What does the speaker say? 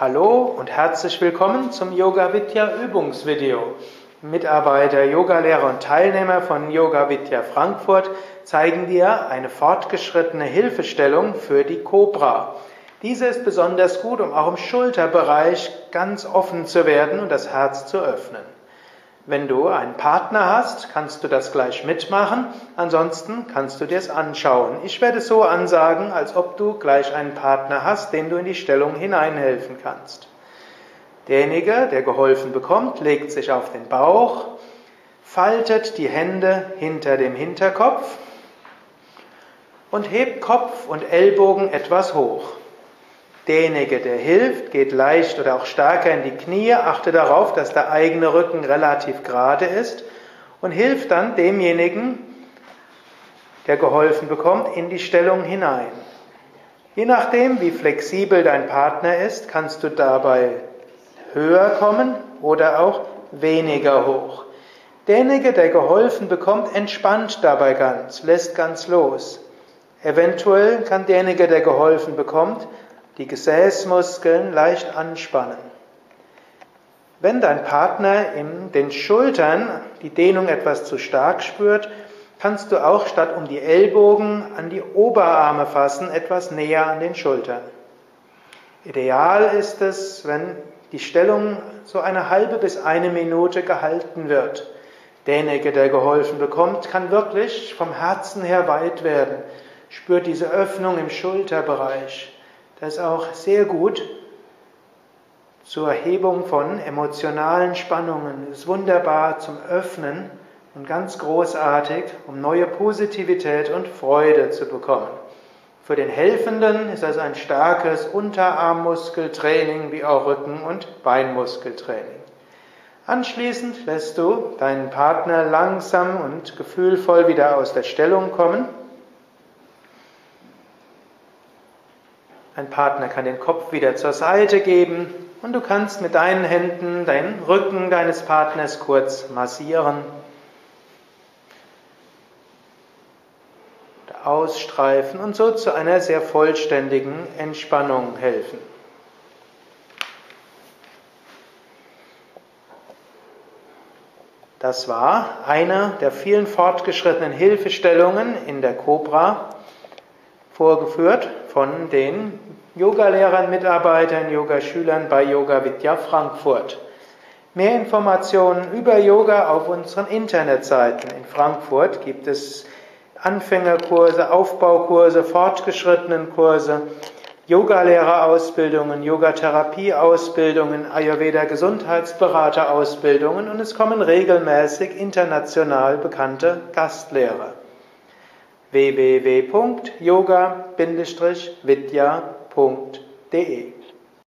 Hallo und herzlich willkommen zum Yoga Vidya Übungsvideo. Mitarbeiter, Yogalehrer und Teilnehmer von Yoga Vidya Frankfurt zeigen dir eine fortgeschrittene Hilfestellung für die Cobra. Diese ist besonders gut, um auch im Schulterbereich ganz offen zu werden und das Herz zu öffnen. Wenn du einen Partner hast, kannst du das gleich mitmachen. Ansonsten kannst du dir es anschauen. Ich werde es so ansagen, als ob du gleich einen Partner hast, dem du in die Stellung hineinhelfen kannst. Derjenige, der geholfen bekommt, legt sich auf den Bauch, faltet die Hände hinter dem Hinterkopf und hebt Kopf und Ellbogen etwas hoch. Derjenige, der hilft, geht leicht oder auch stärker in die Knie, achte darauf, dass der eigene Rücken relativ gerade ist und hilft dann demjenigen, der geholfen bekommt, in die Stellung hinein. Je nachdem, wie flexibel dein Partner ist, kannst du dabei höher kommen oder auch weniger hoch. Derjenige, der geholfen bekommt, entspannt dabei ganz, lässt ganz los. Eventuell kann derjenige, der geholfen bekommt, die Gesäßmuskeln leicht anspannen. Wenn dein Partner in den Schultern die Dehnung etwas zu stark spürt, kannst du auch statt um die Ellbogen an die Oberarme fassen, etwas näher an den Schultern. Ideal ist es, wenn die Stellung so eine halbe bis eine Minute gehalten wird. Derjenige, der geholfen bekommt, kann wirklich vom Herzen her weit werden, spürt diese Öffnung im Schulterbereich. Das ist auch sehr gut zur Erhebung von emotionalen Spannungen. Ist wunderbar zum Öffnen und ganz großartig, um neue Positivität und Freude zu bekommen. Für den Helfenden ist das ein starkes Unterarmmuskeltraining wie auch Rücken- und Beinmuskeltraining. Anschließend lässt du deinen Partner langsam und gefühlvoll wieder aus der Stellung kommen Ein Partner kann den Kopf wieder zur Seite geben und du kannst mit deinen Händen deinen Rücken deines Partners kurz massieren. Ausstreifen und so zu einer sehr vollständigen Entspannung helfen. Das war eine der vielen fortgeschrittenen Hilfestellungen in der Cobra, vorgeführt von den Yogalehrern, Mitarbeitern, Yogaschülern bei Yoga Vidya Frankfurt. Mehr Informationen über Yoga auf unseren Internetseiten. In Frankfurt gibt es Anfängerkurse, Aufbaukurse, fortgeschrittenen Kurse, Yogalehrerausbildungen, Yogatherapieausbildungen, Ayurveda Gesundheitsberaterausbildungen und es kommen regelmäßig international bekannte Gastlehrer www.yoga-vidya.de